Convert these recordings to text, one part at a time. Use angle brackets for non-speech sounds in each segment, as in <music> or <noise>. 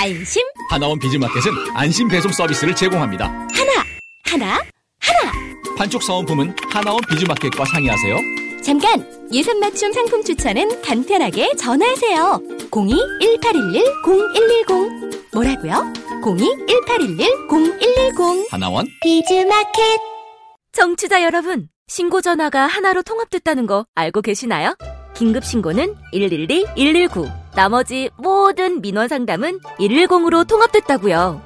안심. 하나원 비즈마켓은 안심 배송 서비스를 제공합니다. 하나, 하나, 하나. 판촉 사은품은 하나원 비즈마켓과 상의하세요. 잠깐! 예산 맞춤 상품 추천은 간편하게 전화하세요. 02-1811-0110. 뭐라고요? 02-1811-0110. 하나원 비즈마켓. 청취자 여러분, 신고 전화가 하나로 통합됐다는 거 알고 계시나요? 긴급 신고는 112, 119. 나머지 모든 민원 상담은 110으로 통합됐다고요.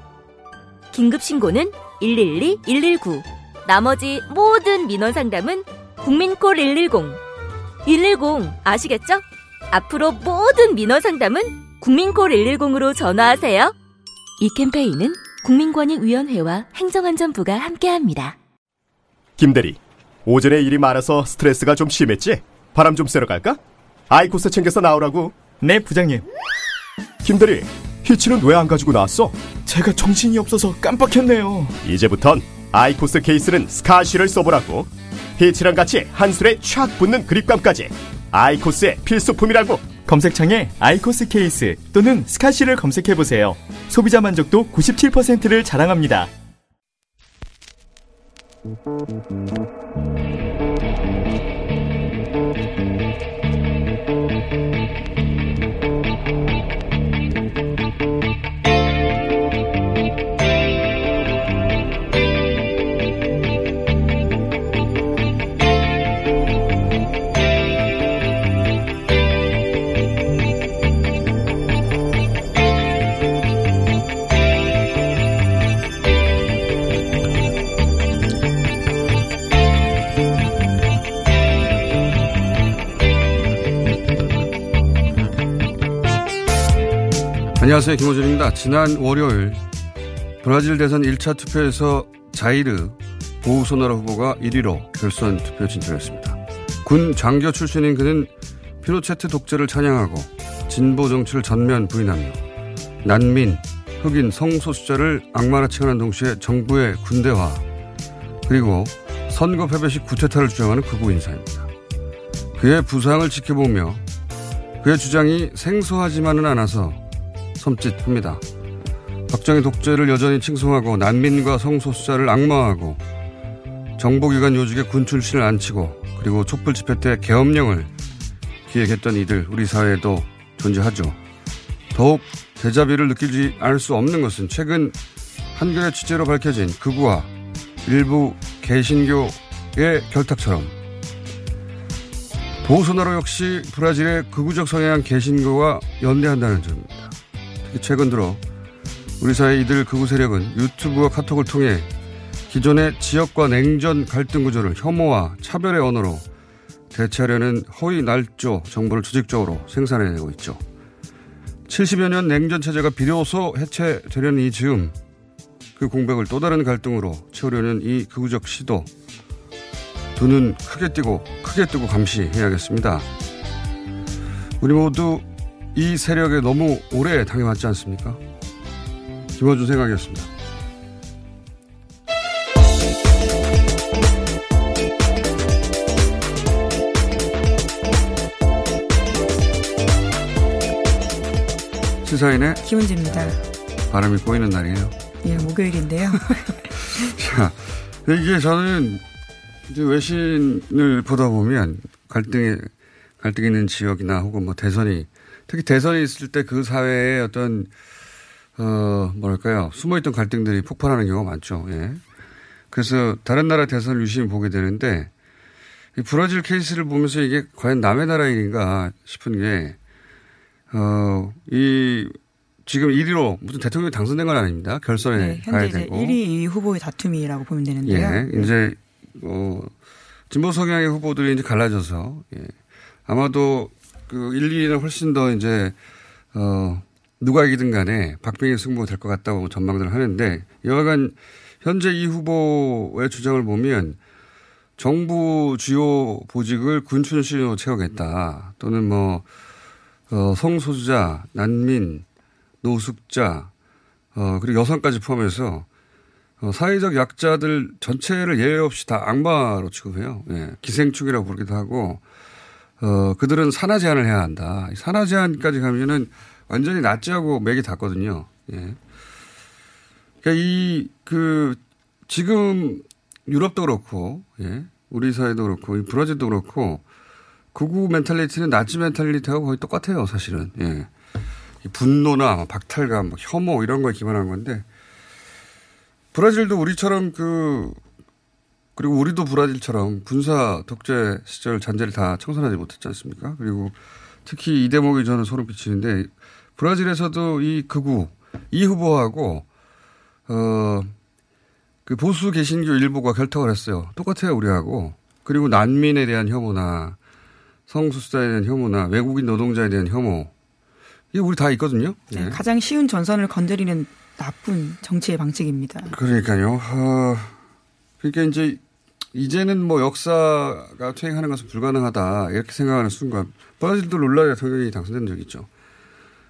긴급 신고는 112, 119. 나머지 모든 민원 상담은 국민콜 110. 110 아시겠죠? 앞으로 모든 민원 상담은 국민콜 110으로 전화하세요. 이 캠페인은 국민권익위원회와 행정안전부가 함께합니다. 김대리, 오전에 일이 많아서 스트레스가 좀 심했지? 바람 좀 쐬러 갈까? 아이코스 챙겨서 나오라고. 네, 부장님. 김대리, 히츠는 왜 안 가지고 나왔어? 제가 정신이 없어서 깜빡했네요. 이제부턴 아이코스 케이스는 스카시를 써보라고. 히츠랑 같이 한 손에 촥 붙는 그립감까지. 아이코스의 필수품이라고. 검색창에 아이코스 케이스 또는 스카시를 검색해보세요. 소비자 만족도 97%를 자랑합니다. 안녕하세요. 김호준입니다. 지난 월요일 브라질 대선 1차 투표에서 자이르 보우소나라 후보가 1위로 결선 투표 진출했습니다. 군 장교 출신인 그는 피노체트 독재를 찬양하고 진보 정치를 전면 부인하며 난민, 흑인, 성소수자를 악마라 칭하는 동시에 정부의 군대화 그리고 선거 패배 시 구테타를 주장하는 극우 인사입니다. 그의 부상을 지켜보며 그의 주장이 생소하지만은 않아서 섬찟합니다. 박정희 독재를 여전히 칭송하고 난민과 성소수자를 악마하고 정보기관 요직에 군 출신을 안치고 그리고 촛불 집회 때 계엄령을 기획했던 이들 우리 사회에도 존재하죠. 더욱 대자비를 느끼지 않을 수 없는 것은 최근 한겨레 취재로 밝혀진 극우와 일부 개신교의 결탁처럼 보수나로 역시 브라질의 극우적 성향 개신교와 연대한다는 점입니다. 최근 들어 우리 사회 이들 극우 세력은 유튜브와 카톡을 통해 기존의 지역과 냉전 갈등 구조를 혐오와 차별의 언어로 대체하려는 허위 날조 정보를 조직적으로 생산해내고 있죠. 70여 년 냉전 체제가 비로소 해체되려는 이 즈음 그 공백을 또 다른 갈등으로 채우려는 이 극우적 시도 두눈 크게 뜨고 크게 뜨고 감시해야겠습니다. 우리 모두 이 세력에 너무 오래 당해왔지 않습니까? 김어준 생각이었습니다. 시사인의 김은지입니다. 바람이 꼬이는 날이에요. 예, 목요일인데요. <laughs> 자, 이게 저는 이제 외신을 보다 보면 갈등이, 갈등 있는 지역이나 혹은 뭐 대선이, 특히 대선이 있을 때 그 사회에 어떤, 어, 뭐랄까요. 숨어있던 갈등들이 폭발하는 경우가 많죠. 예. 그래서 다른 나라 대선을 유심히 보게 되는데, 이 브라질 케이스를 보면서 이게 과연 남의 나라 일인가 싶은 게, 어, 이, 지금 1위로 무슨 대통령이 당선된 건 아닙니다. 결선에 네, 가야 되고. 1위 후보의 다툼이라고 보면 되는데요. 예, 이제, 어, 진보 성향의 후보들이 이제 갈라져서, 예. 아마도 그 1, 2위는 훨씬 더 이제, 어, 누가 이기든 간에 박빙의 승부가 될 것 같다고 전망들을 하는데, 여하간 현재 이 후보의 주장을 보면 정부 주요 보직을 군출신으로 채우겠다. 또는 뭐, 어, 성소수자, 난민, 노숙자, 어, 그리고 여성까지 포함해서 어, 사회적 약자들 전체를 예외 없이 다 악마로 취급해요. 예. 기생충이라고 부르기도 하고, 어, 그들은 산하 제한을 해야 한다. 이 산하 제한까지 가면은 완전히 납치하고 맥이 닿거든요. 예. 그러니까 이, 그, 지금 유럽도 그렇고, 예. 우리 사회도 그렇고, 이 브라질도 그렇고, 극우 멘탈리티는 나치 멘탈리티하고 거의 똑같아요, 사실은. 예. 이 분노나 박탈감, 뭐 혐오 이런 거에 기반한 건데, 브라질도 우리처럼 그, 그리고 우리도 브라질처럼 군사 독재 시절 잔재를 다 청산하지 못했지 않습니까? 그리고 특히 이 대목이 저는 소름 끼치는데, 브라질에서도 이 극우, 이 후보하고, 어, 그 보수 개신교 일부가 결탁을 했어요. 똑같아요, 우리하고. 그리고 난민에 대한 혐오나 성소수자에 대한 혐오나 외국인 노동자에 대한 혐오. 이게 우리 다 있거든요. 네, 네. 가장 쉬운 전선을 건드리는 나쁜 정치의 방식입니다. 그러니까요. 어, 그러니까 이제 이제는 뭐 역사가 퇴행하는 것은 불가능하다 이렇게 생각하는 순간 브라질도 룰라 대통령이 당선된 적이 있죠.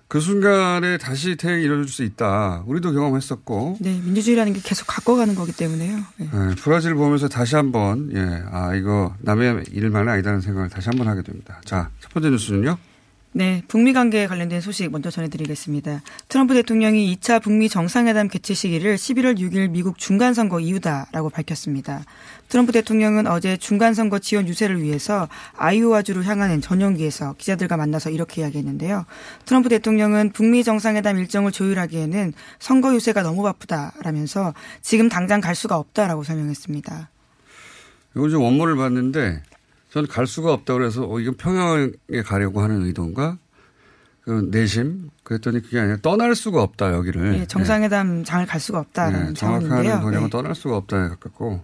그 순간에 다시 퇴행이 이루어질 수 있다. 우리도 경험했었고. 네, 민주주의라는 게 계속 바꿔가는 거기 때문에요. 네. 네, 브라질 보면서 다시 한번 예, 아 이거 남의 일만은 아니다는 생각을 다시 한번 하게 됩니다. 자, 첫 번째 뉴스는요. 네, 북미 관계에 관련된 소식 먼저 전해드리겠습니다. 트럼프 대통령이 2차 북미 정상회담 개최 시기를 11월 6일 미국 중간선거 이후다라고 밝혔습니다. 트럼프 대통령은 어제 중간선거 지원 유세를 위해서 아이오와주를 향하는 전용기에서 기자들과 만나서 이렇게 이야기했는데요. 트럼프 대통령은 북미 정상회담 일정을 조율하기에는 선거 유세가 너무 바쁘다라면서 지금 당장 갈 수가 없다라고 설명했습니다. 이거 좀 원문을 봤는데 저는 갈 수가 없다 그래서 어, 이건 평양에 가려고 하는 의도인가? 그 내심 그랬더니 그게 아니라 떠날 수가 없다 여기를. 네, 정상회담 장을 갈 수가 없다라는 네, 정확한 차원인데요. 번역은 네. 떠날 수가 없다에 가깝고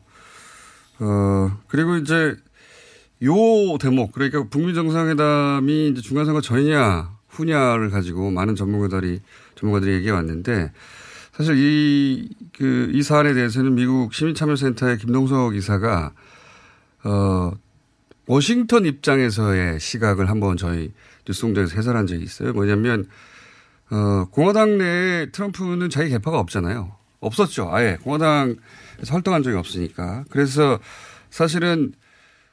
어 그리고 이제 요 대목 그러니까 북미 정상회담이 이제 중간선거 전이냐 후냐를 가지고 많은 전문가들이 전문가들이 얘기해 왔는데 사실 이 그 이 사안에 대해서는 미국 시민참여센터의 김동석 이사가 어 워싱턴 입장에서의 시각을 한번 저희 뉴스공장에서 해설한 적이 있어요. 뭐냐면 어 공화당 내에 트럼프는 자기 개파가 없잖아요. 없었죠. 아예 공화당에서 활동한 적이 없으니까. 그래서 사실은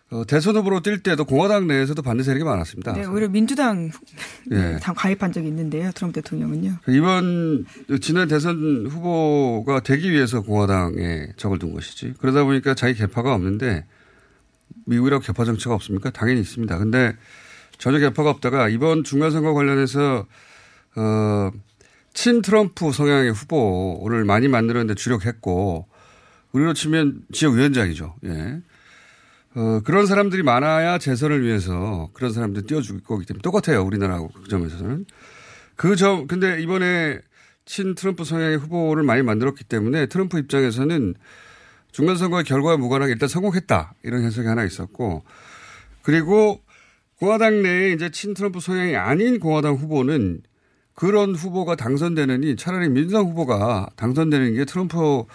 어, 대선 후보로 뛸 때도 공화당 내에서도 반대 세력이 많았습니다. 네, 오히려 민주당 예. 당 가입한 적이 있는데요. 트럼프 대통령은요. 이번 지난 대선 후보가 되기 위해서 공화당에 적을 둔 것이지. 그러다 보니까 자기 개파가 없는데 미국이라고 개파 정치가 없습니까? 당연히 있습니다. 근데 전혀 개파가 없다가 이번 중간선거 관련해서 어, 친 트럼프 성향의 후보를 많이 만들었는데 주력했고 우리로 치면 지역위원장이죠. 예. 어, 그런 사람들이 많아야 재선을 위해서 그런 사람들 띄워줄 거기 때문에 똑같아요. 우리나라하고 그 점에서는. 그 점, 근데 이번에 친 트럼프 성향의 후보를 많이 만들었기 때문에 트럼프 입장에서는 중간선거의 결과와 무관하게 일단 성공했다. 이런 해석이 하나 있었고 그리고 공화당 내에 이제 친 트럼프 성향이 아닌 공화당 후보는 그런 후보가 당선되느니 차라리 민주당 후보가 당선되는 게 트럼프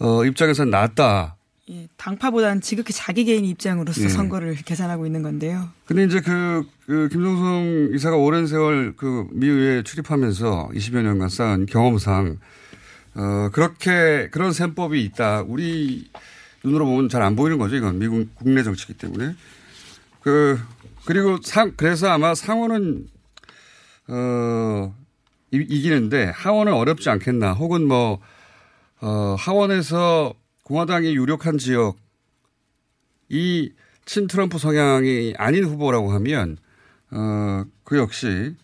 어, 입장에서는 낫다. 예, 당파보다는 지극히 자기 개인 입장으로서 예. 선거를 계산하고 있는 건데요. 근데 이제 그, 그 김동성 이사가 오랜 세월 그 미의회에 출입하면서 20여 년간 쌓은 경험상 어, 그렇게 그런 셈법이 있다. 우리 눈으로 보면 잘 안 보이는 거죠. 이건 미국 국내 정치기 때문에. 그, 그리고 상, 그래서 아마 상원은 어, 이, 이기는데 하원은 어렵지 않겠나. 혹은 뭐, 어, 하원에서 공화당이 유력한 지역 이 친트럼프 성향이 아닌 후보라고 하면 어, 그 역시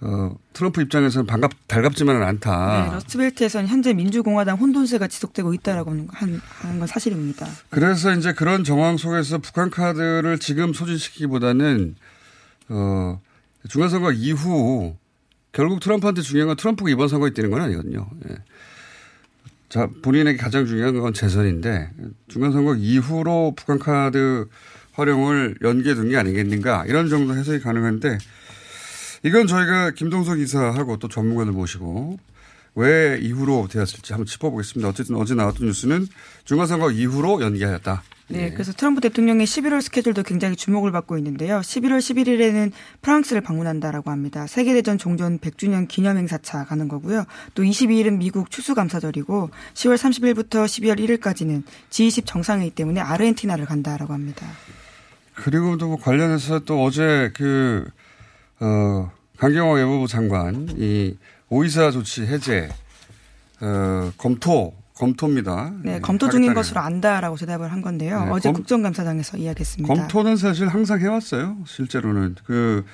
어, 트럼프 입장에서는 반갑, 달갑지만은 않다. 네, 러스트벨트에서는 현재 민주공화당 혼돈세가 지속되고 있다라고 하는, 하는 건 사실입니다. 그래서 이제 그런 정황 속에서 북한 카드를 지금 소진시키기보다는 어, 중간선거 이후 결국 트럼프한테 중요한 건 트럼프가 이번 선거에 뛰는 건 아니거든요. 예. 자, 본인에게 가장 중요한 건 재선인데 중간선거 이후로 북한 카드 활용을 연기해 둔 게 아니겠는가 이런 정도 해석이 가능한데 이건 저희가 김동석 이사하고 또 전문가들 모시고 왜 이후로 되었을지 한번 짚어보겠습니다. 어쨌든 어제 나왔던 뉴스는 중간선거 이후로 연기하였다. 네, 그래서 트럼프 대통령의 11월 스케줄도 굉장히 주목을 받고 있는데요. 11월 11일에는 프랑스를 방문한다라고 합니다. 세계대전 종전 100주년 기념 행사차 가는 거고요. 또 22일은 미국 추수감사절이고 10월 30일부터 12월 1일까지는 G20 정상회의 때문에 아르헨티나를 간다라고 합니다. 그리고 또뭐 관련해서 또 어제 그, 어, 강경화 외무부 장관이 오이사 조치 해제, 어, 검토, 검토입니다. 네, 검토 중인 것으로 안다라고 대답을 한 건데요. 네, 어제 검, 국정감사장에서 이야기했습니다. 검토는 사실 항상 해왔어요. 실제로는. 그,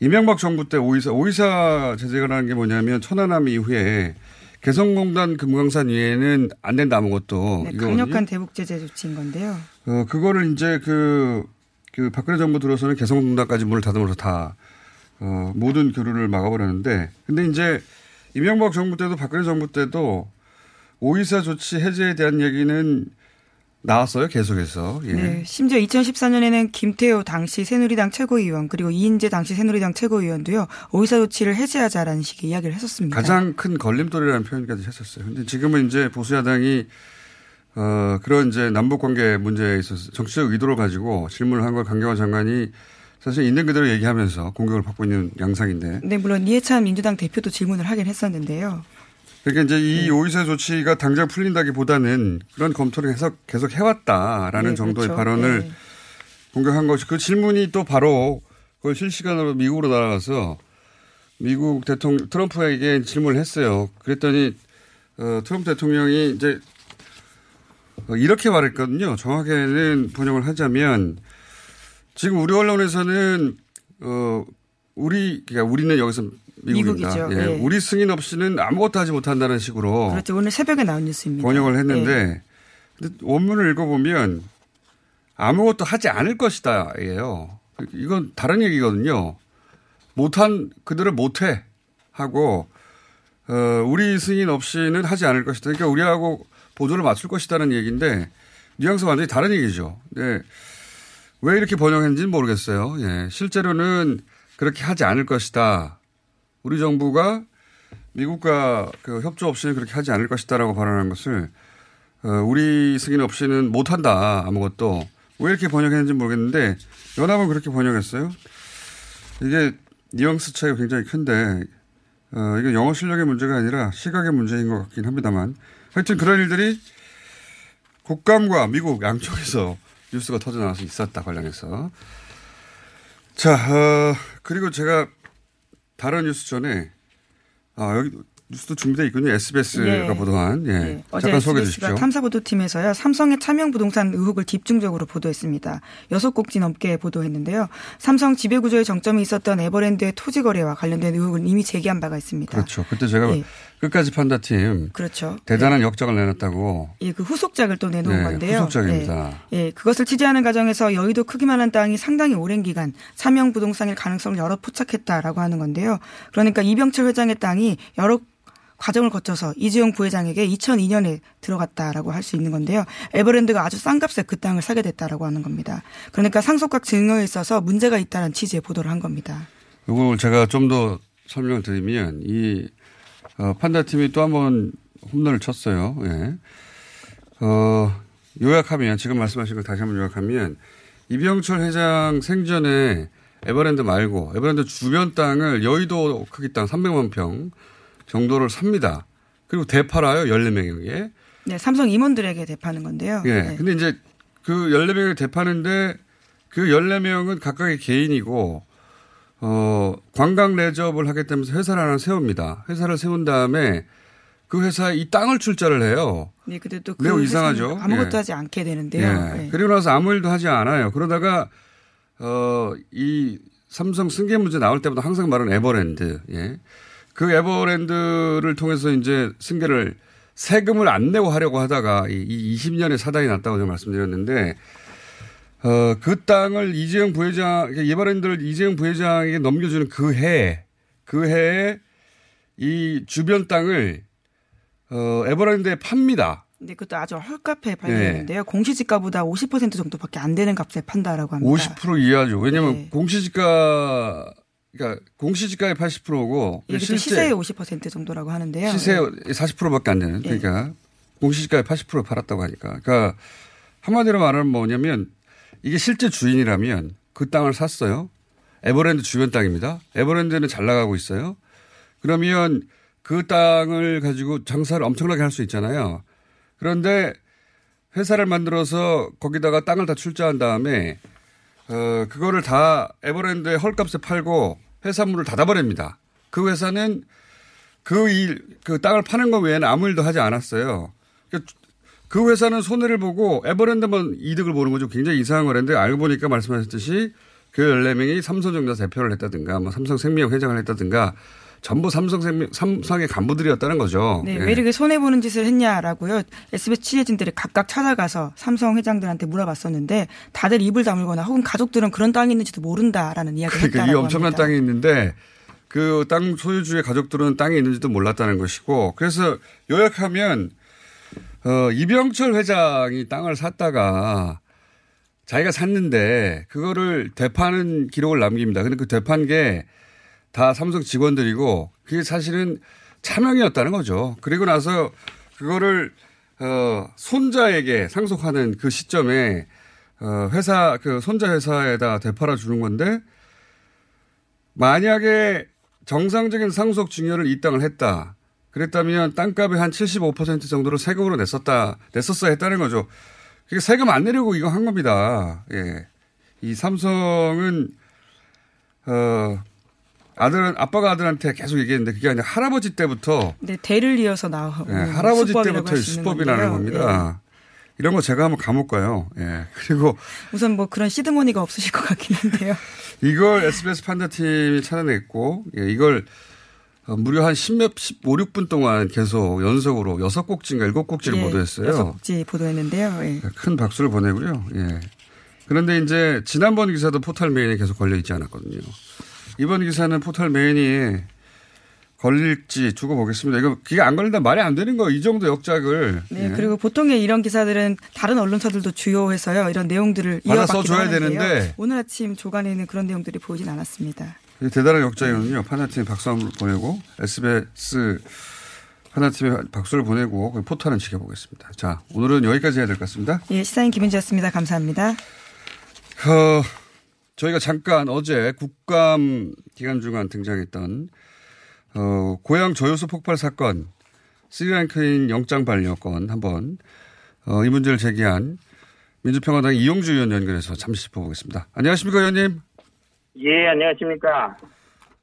이명박 정부 때 오이사, 오이사 제재가라는 게 뭐냐면 천안함 이후에 개성공단 금강산 위에는 안 된다 아무것도. 네, 강력한 대북 제재 조치인 건데요. 어, 그거를 이제 그, 그 박근혜 정부 들어서는 개성공단까지 문을 닫으면서 다, 어, 모든 교류를 막아버렸는데 근데 이제 이명박 정부 때도 박근혜 정부 때도 오이사 조치 해제에 대한 얘기는 나왔어요, 계속해서. 예. 네, 심지어 2014년에는 김태호 당시 새누리당 최고위원 그리고 이인재 당시 새누리당 최고위원도요 오이사 조치를 해제하자라는 식의 이야기를 했었습니다. 가장 큰 걸림돌이라는 표현까지 했었어요. 근데 지금은 이제 보수야당이 어 그런 이제 남북 관계 문제에 있어서 정치적 의도를 가지고 질문을 한 걸 강경화 장관이 사실 있는 그대로 얘기하면서 공격을 받고 있는 양상인데. 네, 물론 이해찬 민주당 대표도 질문을 하긴 했었는데요. 그러니까 이제 이 네. 오이사 조치가 당장 풀린다기보다는 그런 검토를 계속 계속 해왔다라는 네, 정도의 그렇죠. 발언을 네. 공격한 것이 그 질문이 또 바로 그걸 실시간으로 미국으로 날아가서 미국 대통령 트럼프에게 질문을 했어요. 그랬더니 어, 트럼프 대통령이 이제 어, 이렇게 말했거든요. 정확하게는 번역을 하자면 지금 우리 언론에서는 어 우리 그러니까 우리는 여기서 미국입니다. 예. 네. 우리 승인 없이는 아무것도 하지 못한다는 식으로 그렇죠. 오늘 새벽에 나온 뉴스입니다. 번역을 했는데 네. 원문을 읽어보면 아무것도 하지 않을 것이다 예요. 이건 다른 얘기거든요. 못한 그들을 못해 하고 어, 우리 승인 없이는 하지 않을 것이다. 그러니까 우리하고 보조를 맞출 것이다는 얘기인데 뉘앙스 완전히 다른 얘기죠. 네. 왜 이렇게 번역했는지는 모르겠어요. 예. 실제로는 그렇게 하지 않을 것이다. 우리 정부가 미국과 그 협조 없이는 그렇게 하지 않을 것이다라고 발언한 것을 어, 우리 승인 없이는 못한다 아무것도 왜 이렇게 번역했는지 모르겠는데 연합은 그렇게 번역했어요. 이게 뉘앙스 차이가 굉장히 큰데 어, 이게 영어 실력의 문제가 아니라 시각의 문제인 것 같긴 합니다만 하여튼 그런 일들이 국감과 미국 양쪽에서 뉴스가 터져 나와서 있었다 관련해서 자 어, 그리고 제가 다른 뉴스 전에 아 여기 뉴스도 준비되어 있군요. SBS가 예. 보도한. 예. 예. 잠깐 소개해 주십시오. 탐사보도팀에서요. 삼성의 차명 부동산 의혹을 집중적으로 보도했습니다. 여섯 곡지 넘게 보도했는데요. 삼성 지배구조에 정점이 있었던 에버랜드의 토지 거래와 관련된 의혹을 이미 제기한 바가 있습니다. 그렇죠. 그때 제가 예. 끝까지 판다팀. 그렇죠. 대단한 네. 역작을 내놨다고. 예, 그 후속작을 또 내놓은 네, 건데요. 후속작입니다. 예, 예, 그것을 취재하는 과정에서 여의도 크기만한 땅이 상당히 오랜 기간 차명 부동산일 가능성을 여러 포착했다라고 하는 건데요. 그러니까 이병철 회장의 땅이 여러 과정을 거쳐서 이재용 부회장에게 2002년에 들어갔다라고 할 수 있는 건데요. 에버랜드가 아주 싼 값에 그 땅을 사게 됐다라고 하는 겁니다. 그러니까 상속각 증여에 있어서 문제가 있다는 취지의 보도를 한 겁니다. 이걸 제가 좀 더 설명을 드리면 이 어, 판다팀이 또 한 번 홈런을 쳤어요. 예. 어, 요약하면 지금 말씀하신 걸 다시 한번 요약하면 이병철 회장 생전에 에버랜드 말고 에버랜드 주변 땅을 여의도 크기 땅 300만 평 정도를 삽니다. 그리고 대팔아요. 14명에게. 네, 삼성 임원들에게 대파는 건데요. 예. 네. 근데 이제 그 14명을 대파는데 그 14명은 각각의 개인이고 어, 관광 레저업을 하겠다면서 회사를 하나 세웁니다. 회사를 세운 다음에 그 회사에 이 땅을 출자를 해요. 네, 근데 또그 매우 이상하죠. 아무것도 예. 하지 않게 되는데요. 예. 네. 그리고 나서 아무 일도 하지 않아요. 그러다가 어, 이 삼성 승계 문제 나올 때마다 항상 말은 에버랜드. 예. 그 에버랜드를 통해서 이제 승계를 세금을 안 내고 하려고 하다가 이 20년의 사단이 났다고 제가 말씀드렸는데 어, 그 땅을 이재용 부회장, 에버랜드를 이재용 부회장에게 넘겨주는 그 해, 그 해에 이 주변 땅을 어, 에버랜드에 팝니다. 네, 그것도 아주 헐값에 발견했는데요. 네. 공시지가보다 50% 정도밖에 안 되는 값에 판다라고 합니다. 50% 이하죠. 왜냐하면 네. 공시지가 그러니까 공시지가의 80%고 예, 실제 시세의 50% 정도라고 하는데요. 시세 네. 40%밖에 안 되는. 그러니까 네. 공시지가의 80% 팔았다고 하니까. 그러니까 한마디로 말하면 뭐냐면 이게 실제 주인이라면 그 땅을 샀어요. 에버랜드 주변 땅입니다. 에버랜드는 잘 나가고 있어요. 그러면 그 땅을 가지고 장사를 엄청나게 할 수 있잖아요. 그런데 회사를 만들어서 거기다가 땅을 다 출자한 다음에 어 그거를 다 에버랜드에 헐값에 팔고 회사물을 닫아버립니다. 그 회사는 그 일, 그 땅을 파는 것 외에는 아무 일도 하지 않았어요. 그러니까 그 회사는 손해를 보고 에버랜드만 이득을 보는 거죠. 굉장히 이상한 거랬는데 알고 보니까 말씀하셨듯이 그 14명이 삼성전자 대표를 했다든가 뭐 삼성생명 회장을 했다든가 전부 삼성생명, 삼성의 간부들이었다는 거죠. 네, 네. 왜 이렇게 손해보는 짓을 했냐라고요. SBS 취재진들이 각각 찾아가서 삼성 회장들한테 물어봤었는데 다들 입을 다물거나 혹은 가족들은 그런 땅이 있는지도 모른다라는 이야기를 그러니까 했다고 이 엄청난 합니다. 땅이 있는데 그 땅 소유주의 가족들은 땅이 있는지도 몰랐다는 것이고 그래서 요약하면 어, 이병철 회장이 땅을 샀다가 자기가 샀는데 그거를 되파는 기록을 남깁니다. 근데 그 되판 게 다 삼성 직원들이고 그게 사실은 차명이었다는 거죠. 그리고 나서 그거를 어, 손자에게 상속하는 그 시점에 어, 회사 그 손자 회사에다 되팔아 주는 건데 만약에 정상적인 상속 증여를 이 땅을 했다. 그랬다면 땅값의 한 75% 정도를 세금으로 냈었다, 냈었어야 했다는 거죠. 그게 세금 안 내려고 이거 한 겁니다. 예. 이 삼성은, 어, 아들은, 아빠가 아들한테 계속 얘기했는데 그게 아니라 할아버지 때부터. 네, 대를 이어서 나온. 예, 할아버지 때부터 수법이라는 겁니다. 예. 이런 거 제가 한번 감옥 가요. 예. <laughs> 그리고. 우선 뭐 그런 시드머니가 없으실 것 같긴 한데요. 이걸 SBS 판다팀이 찾아냈고, 예, 이걸 어, 무려 한 10몇, 15, 6분 동안 계속 연속으로 6곡지인가 7곡지를 예, 보도했어요. 6곡지 보도했는데요. 예. 네, 큰 박수를 보내고요. 예. 그런데 이제 지난번 기사도 포털 메인에 계속 걸려 있지 않았거든요. 이번 기사는 포털 메인이 걸릴지 두고 보겠습니다. 이거 그게 안 걸린다 말이 안 되는 거예요. 이 정도 역작을. 네. 예. 그리고 보통의 이런 기사들은 다른 언론사들도 주요해서요. 이런 내용들을 이어받기도 하는데요. 되는데 오늘 아침 조간에는 그런 내용들이 보이진 않았습니다. 대단한 역작이거든요. 파나팀에 박수 한번 보내고 SBS 파나팀에 박수를 보내고 포탈은 지켜보겠습니다. 자, 오늘은 여기까지 해야 될 것 같습니다. 예, 시사인 김은지였습니다. 감사합니다. 어, 저희가 잠깐 어제 국감 기간 중간 등장했던 어, 고향 조효수 폭발 사건 스리랑카인 영장 반려건 한번 어, 이 문제를 제기한 민주평화당 이용주 의원 연결해서 잠시 짚어보겠습니다. 안녕하십니까, 의원님? 예, 안녕하십니까.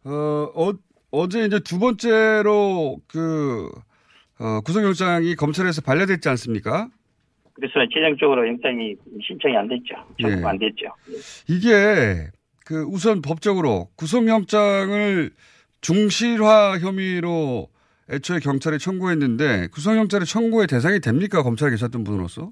어, 어, 어제 이제 두 번째로 그, 어, 구속영장이 검찰에서 반려됐지 않습니까? 그래서 최종적으로 영장이 신청이 안 됐죠. 청구가 예. 안 됐죠. 이게 그 우선 법적으로 구속영장을 중실화 혐의로 애초에 경찰에 청구했는데 구속영장의 청구의 대상이 됩니까? 검찰에 계셨던 분으로서?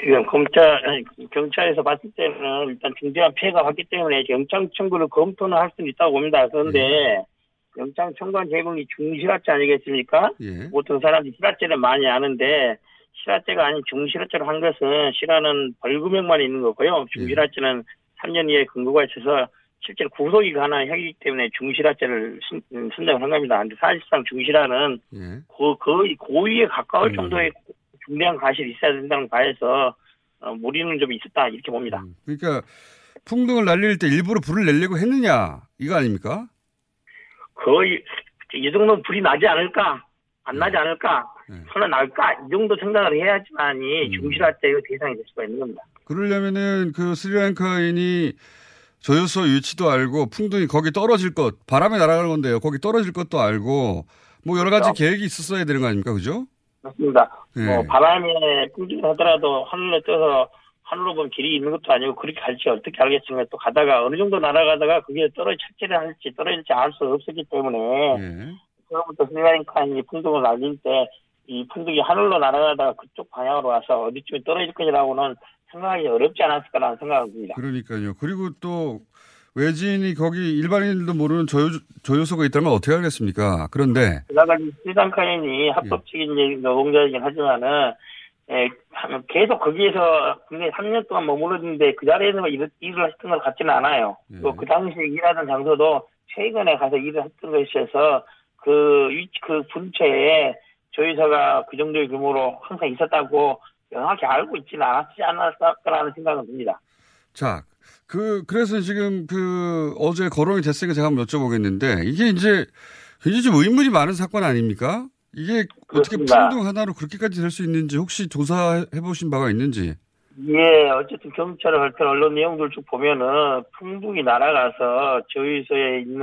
지금 검찰, 아니, 경찰에서 봤을 때는 일단 중대한 피해가 왔기 때문에 영장 청구를 검토는 할수 있다고 봅니다. 그런데 예. 영장 청구한 제목이 중실화죄 아니겠습니까? 예. 보통 사람들이 실화죄를 많이 아는데 실화죄가 아닌 중실화죄로 한 것은 실화는 벌금형만 있는 거고요. 중실화죄는 예. 3년 이하의 근거가 있어서 실제로 구속이 가능한 혐의이기 때문에 중실화죄를 선정을 한 겁니다. 근데 사실상 중실화는 예. 거의 고의에 가까울 음. 정도의 중대한 과실이 있어야 된다는 바에서 어, 무리는 좀 있었다 이렇게 봅니다. 음, 그러니까 풍등을 날릴 때 일부러 불을 내려고 했느냐 이거 아닙니까? 거의 이 정도는 불이 나지 않을까 안 나지 네. 않을까 네. 설마 날까 이 정도 생각을 해야지만이 음. 중실할 때의 대상이 될 수가 있는 겁니다. 그러려면은 그 스리랑카인이 조효소 위치도 알고 풍등이 거기 떨어질 것 바람에 날아가는 건데요. 거기 떨어질 것도 알고 뭐 여러 가지 그렇죠. 계획이 있었어야 되는 거 아닙니까, 그죠? 맞습니다. 네. 뭐 바람에 풍기를 하더라도 하늘에 떠서 하늘로 보면 길이 있는 것도 아니고 그렇게 갈지 어떻게 알겠습니까? 또 가다가 어느 정도 날아가다가 그게 떨어지 착지를 할지 떨어질지 알 수 없었기 때문에 예. 그로부터 스리랑카이 풍등을 날릴 때 이 풍등이 하늘로 날아가다가 그쪽 방향으로 와서 어디쯤에 떨어질 것이라고는 생각하기 어렵지 않았을까라는 생각을 듭니다. 그러니까요. 그리고 또 외지인이 거기 일반인들도 모르는 저요, 저요소가 있다면 어떻게 알겠습니까? 그런데 그다가 스리랑카인이 합법적인 예. 노동자이긴 하지만은 예, 계속 거기에서 굉장히 3년 동안 머무르는데 그 자리에서 일, 일을 했던 것 같지는 않아요. 예. 그 당시에 일하던 장소도 최근에 가서 일을 했던 것이어서 그 위치, 그 분처에 조이서가 그 정도의 규모로 항상 있었다고 명확히 알고 있지는 않았지 않았을까라는 생각은 듭니다. 자, 그, 그래서 지금 그 어제 거론이 됐으니까 제가 한번 여쭤보겠는데 이게 이제 굉장히 좀 의문이 많은 사건 아닙니까? 이게 그렇습니다. 어떻게 풍등 하나로 그렇게까지 될 수 있는지 혹시 조사해 보신 바가 있는지? 예, 어쨌든 경찰의 발표 언론 내용들 쭉 보면은 풍등이 날아가서 저희소에 있는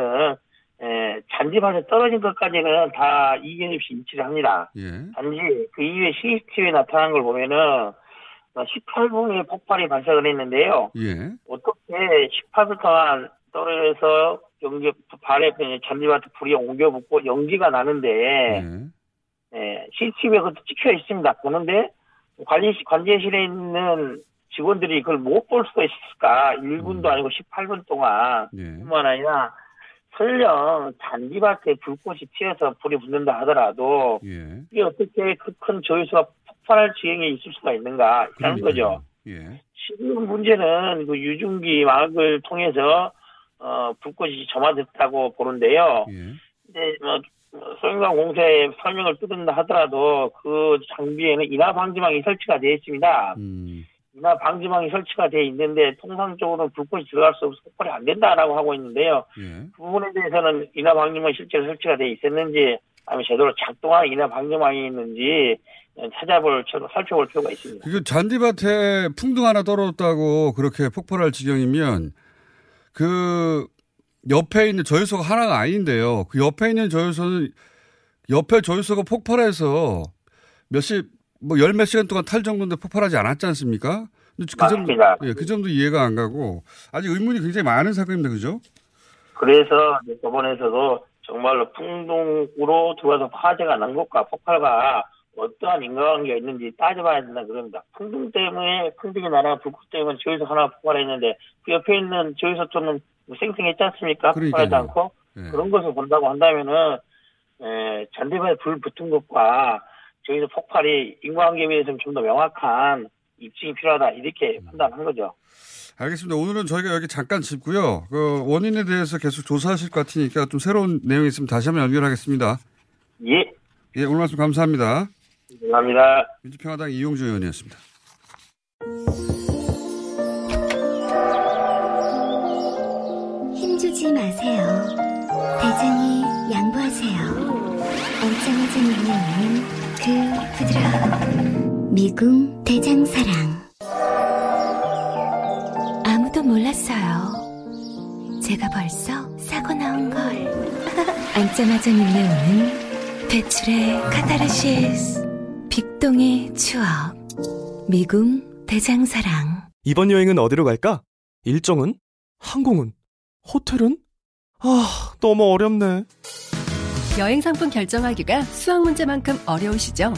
에, 잔디밭에 떨어진 것까지는 다 이견 없이 인치를 합니다. 예. 단지 그 이후에 CCTV에 나타난 걸 보면은 18분의 폭발이 발생을 했는데요. 예. 어떻게 18분 동안 떨어져서 연기 발에 잔디밭에 불이 옮겨 붙고 연기가 나는데 예, CCTV에 그것도 찍혀 있습니다. 보는데 관리 관제실에 있는 직원들이 그걸 못 볼 수가 있을까? 1분도 아니고 18분 동안 뿐만 아니라 설령 잔디밭에 불꽃이 튀어서 불이 붙는다 하더라도 예. 이게 어떻게 그 큰 조회수가 폭발할 지경에 있을 수가 있는가 이런 거죠. 예. 지금 문제는 그 유증기 막을 통해서 어 불꽃이 점화됐다고 보는데요. 근데 뭐 소형관 공사에 설명을 뜯는다 하더라도 그 장비에는 인화 방지망이 설치가 되어 있습니다. 인화 방지망이 설치가 되어 있는데 통상적으로 불꽃이 들어갈 수 없어 폭발이 안 된다라고 하고 있는데요. 그 부분에 대해서는 인화 방지망이 실제로 설치가 되어 있었는지 아니면 제대로 작동하는 인화 방지망이 있는지 찾아볼 살펴볼 필요가 있습니다. 그 잔디밭에 풍등 하나 떨어졌다고 그렇게 폭발할 지경이면 그 옆에 있는 저유소가 하나가 아닌데요. 그 옆에 있는 저유소는 옆에 저유소가 폭발해서 몇십 뭐 열 몇 시간 동안 탈 정도인데 폭발하지 않았지 않습니까? 그. 점도, 예, 그 점도 이해가 안 가고 아직 의문이 굉장히 많은 사건입니다. 그죠? 그래서 법원에서도 정말로 풍동으로 들어와서 화재가 난 것과 폭발과 어떠한 인과관계가 있는지 따져봐야 된다 그럽니다. 풍등 때문에 풍등이 나라 불꽃 때문에 저기서 하나 폭발했는데 그 옆에 있는 저기서 좀뭐 쌩쌩했지 않습니까? 폭발하지 않고 그런 것을 본다고 한다면은 에, 잔디밭에 불 붙은 것과 저기서 폭발이 인과관계에 대해서는 좀 더 명확한 입증이 필요하다 이렇게 판단한 거죠. 알겠습니다. 오늘은 저희가 여기 잠깐 짚고요. 그 원인에 대해서 계속 조사하실 것 같으니까 좀 새로운 내용이 있으면 다시 한번 연결하겠습니다. 예. 예, 오늘 말씀 감사합니다. 감사합니다. 민주평화당 이용주 의원이었습니다. 힘주지 마세요. 대장이 양보하세요. 언짢아진 인형은 그 부드러운 미궁 대장사랑. 아무도 몰랐어요. 제가 벌써 사고 나온 걸. <laughs> 앉자마자 밀려오는 배출의 카타르시스. 빅동의 추억. 미궁 대장사랑. 이번 여행은 어디로 갈까? 일정은? 항공은? 호텔은? 아, 너무 어렵네. 여행 상품 결정하기가 수학 문제만큼 어려우시죠?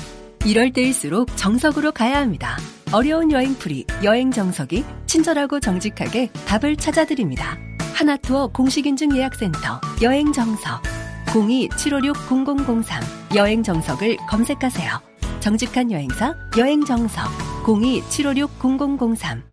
이럴 때일수록 정석으로 가야 합니다. 어려운 여행풀이, 여행 정석이 친절하고 정직하게 답을 찾아드립니다. 하나투어 공식인증 예약센터, 여행 정석. 02-756-0003, 여행 정석을 검색하세요. 정직한 여행사, 여행 정석. 02-756-0003.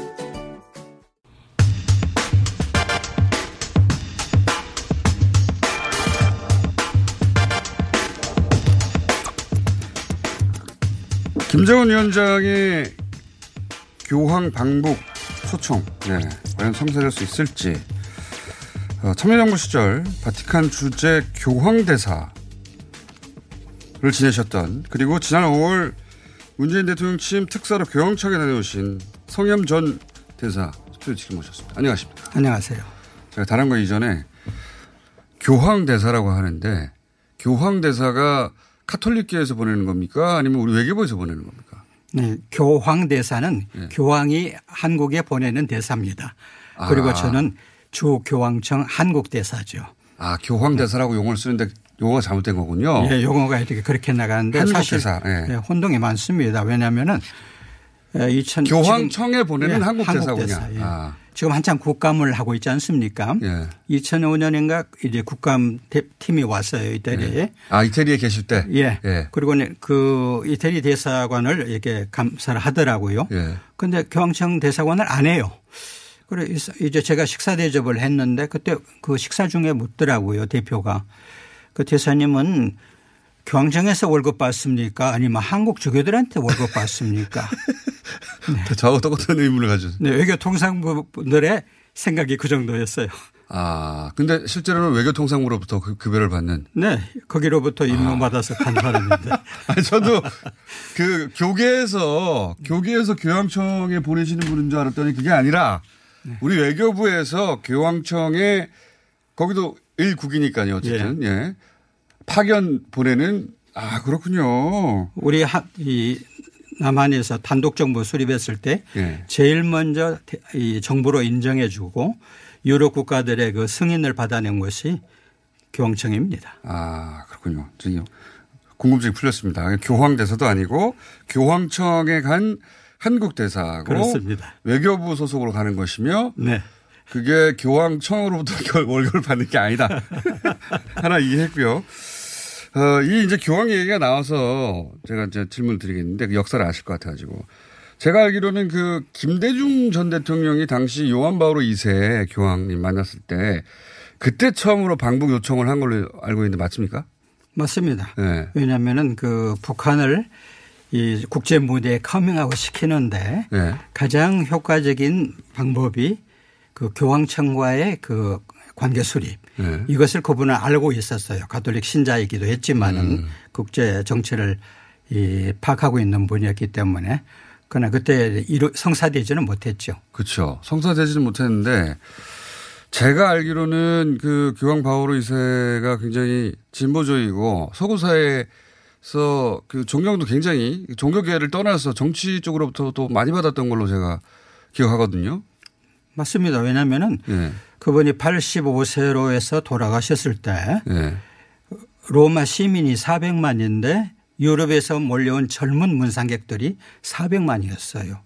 김정은 위원장의 교황 방북 소총, 네, 과연 성사될 수 있을지. 어, 참여정부 시절 바티칸 주재 교황대사를 지내셨던 그리고 지난 5월 문재인 대통령 취임 특사로 교황청에 다녀오신 성염 전 대사 스튜디오 지금 모셨습니다. 안녕하십니까. 안녕하세요. 제가 다른 거 이전에 교황대사라고 하는데 교황대사가 카톨릭교에서 보내는 겁니까? 아니면 우리 외교부에서 보내는 겁니까? 네, 교황 대사는 네. 교황이 한국에 보내는 대사입니다. 그리고 아. 저는 주 교황청 한국 대사죠. 아, 교황 대사라고 용어를 쓰는데 용어가 잘못된 거군요. 예, 용어가 이렇게 그렇게 나가는데 사실 대사, 예. 예, 혼동이 많습니다. 왜냐하면은 2000 교황청에 보내는 한국 대사군요. 대사, 예. 아. 지금 한참 국감을 하고 있지 않습니까? 예. 2005년인가 이제 국감 대- 팀이 왔어요 이태리에. 예. 아, 이태리에 계실 때? 예. 예. 그리고 그 이태리 대사관을 이렇게 감사를 하더라고요. 예. 근데 교황청 대사관을 안 해요. 그래 이제 제가 식사 대접을 했는데 그때 그 식사 중에 묻더라고요 대표가 그 대사님은 교황청에서 월급 받습니까? 아니면 한국 주교들한테 월급 받습니까? <laughs> 저하고 똑같은 의문을 가졌어요. 네, 외교통상부들의 생각이 그 정도였어요. 아, 근데 실제로는 외교통상부로부터 그 급여를 받는. 네, 거기로부터 임명받아서 간 사람인데. <laughs> 아니, 저도 그 교계에서, 교계에서 교황청에 보내시는 분인 줄 알았더니 그게 아니라 우리 외교부에서 교황청에 거기도 일국이니까요. 어쨌든. 예. 파견 보내는 아, 그렇군요. 우리 하, 이 남한에서 단독 정부 수립했을 때 예. 제일 먼저 대- 이 정부로 인정해 주고 유럽 국가들의 그 승인을 받아낸 것이 교황청입니다. 아, 그렇군요. 저기 궁금증이 풀렸습니다. 교황대사도 아니고 교황청에 간 한국 대사고 그렇습니다. 외교부 소속으로 가는 것이며 네. 그게 교황청으로부터 결- <laughs> 월급을 받는 게 아니다. <laughs> 하나 이해했고요. 어, 이 이제 교황 얘기가 나와서 제가 이제 질문을 드리겠는데 그 역사를 아실 것 같아가지고 제가 알기로는 그 김대중 전 대통령이 당시 요한 바오로 2세 교황님 만났을 때 그때 처음으로 방북 요청을 한 걸로 알고 있는데 맞습니까? 맞습니다. 네. 왜냐하면은 그 북한을 이 국제 무대에 커밍하고 시키는데 네. 가장 효과적인 방법이 그 교황청과의 그 관계 수립 네. 이것을 그분은 알고 있었어요. 가톨릭 신자이기도 했지만은 음. 국제 정치를 이 파악하고 있는 분이었기 때문에 그러나 그때 성사되지는 못했죠. 그렇죠. 성사되지는 못했는데 제가 알기로는 그 교황 바오로 2세가 굉장히 진보적이고 서구 사회에서 그 존경도 굉장히 종교계를 떠나서 정치 쪽으로부터 또 많이 받았던 걸로 제가 기억하거든요. 맞습니다. 왜냐하면은 예. 그분이 85세로 해서 돌아가셨을 때 예. 로마 시민이 400만인데 유럽에서 몰려온 젊은 문상객들이 400만이었어요.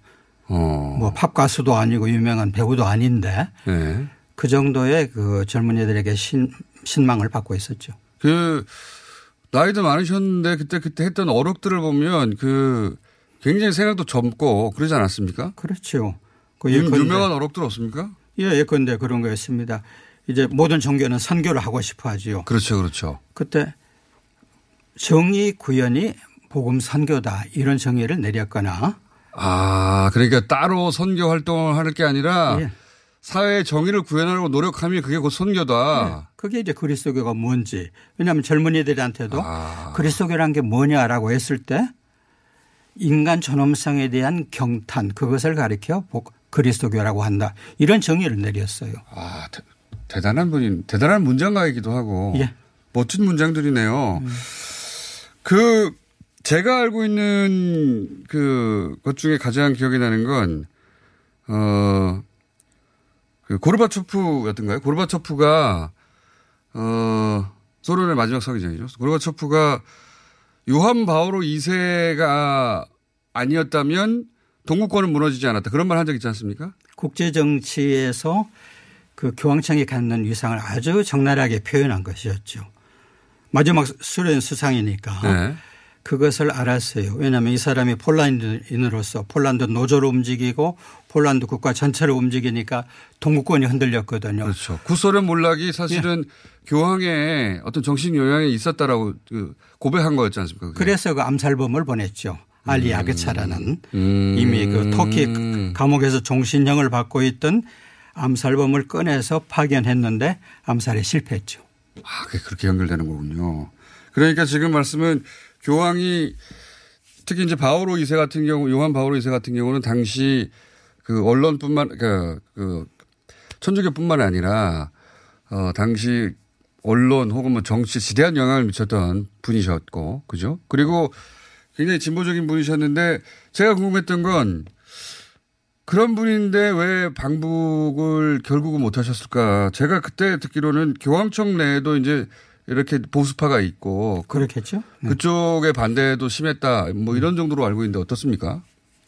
어. 뭐 팝 가수도 아니고 유명한 배우도 아닌데 예. 그 정도의 그 젊은이들에게 신, 신망을 받고 있었죠. 그 나이도 많으셨는데 그때 그때 했던 어록들을 보면 그 굉장히 생각도 젊고 그러지 않았습니까? 그렇죠. 그 유명한 어록들 없습니까? 예, 예컨대 그런 거였습니다. 이제 모든 종교는 선교를 하고 싶어 하지요. 그렇죠, 그렇죠. 그때 정의 구현이 복음 선교다 이런 정의를 내렸거나 아, 그러니까 따로 선교 활동을 할 게 아니라 예. 사회의 정의를 구현하려고 노력하면 그게 곧 선교다. 그게 이제 그리스도교가 뭔지 왜냐하면 젊은이들한테도 아. 그리스도교란 게 뭐냐라고 했을 때 인간 존엄성에 대한 경탄 그것을 가리켜 복- 그리스도교라고 한다 이런 정의를 내렸어요. 아, 대, 대단한 분이 대단한 문장가이기도 하고 예. 멋진 문장들이네요. 그 제가 알고 있는 그 것 중에 가장 기억이 나는 건 어. 그 고르바초프였던가요? 고르바초프가 어 소련의 마지막 서기장이죠. 고르바초프가 요한 바오로 2세가 아니었다면 동구권은 무너지지 않았다. 그런 말 한 적 있지 않습니까? 국제 정치에서 그 교황청이 갖는 위상을 아주 적나라하게 표현한 것이었죠. 마지막 수련 수상이니까 네. 그것을 알았어요. 왜냐하면 이 사람이 폴란드인으로서 폴란드 노조를 움직이고 폴란드 국가 전체를 움직이니까 동구권이 흔들렸거든요. 그렇죠. 구소련 몰락이 사실은 교황의 어떤 정신 요양에 있었다라고 그 고백한 거였지 않습니까? 그게? 그래서 그 암살범을 보냈죠. 알리 아게차라는 이미 그 터키 감옥에서 종신형을 받고 있던 암살범을 꺼내서 파견했는데 암살에 실패했죠. 아, 그게 그렇게 연결되는 거군요. 그러니까 지금 말씀은 교황이 특히 이제 바오로 2세 같은 경우, 요한 바오로 2세 같은 경우는 당시 그 언론뿐만, 그, 그 천주교뿐만 아니라 어, 당시 언론 혹은 뭐 정치에 지대한 영향을 미쳤던 분이셨고, 그죠? 그리고 굉장히 진보적인 분이셨는데 제가 궁금했던 건 그런 분인데 왜 방북을 결국은 못 하셨을까? 제가 그때 듣기로는 교황청 내에도 이제 이렇게 보수파가 있고 그렇겠죠. 그, 그쪽의 반대도 심했다. 뭐 이런 정도로 알고 있는데 어떻습니까?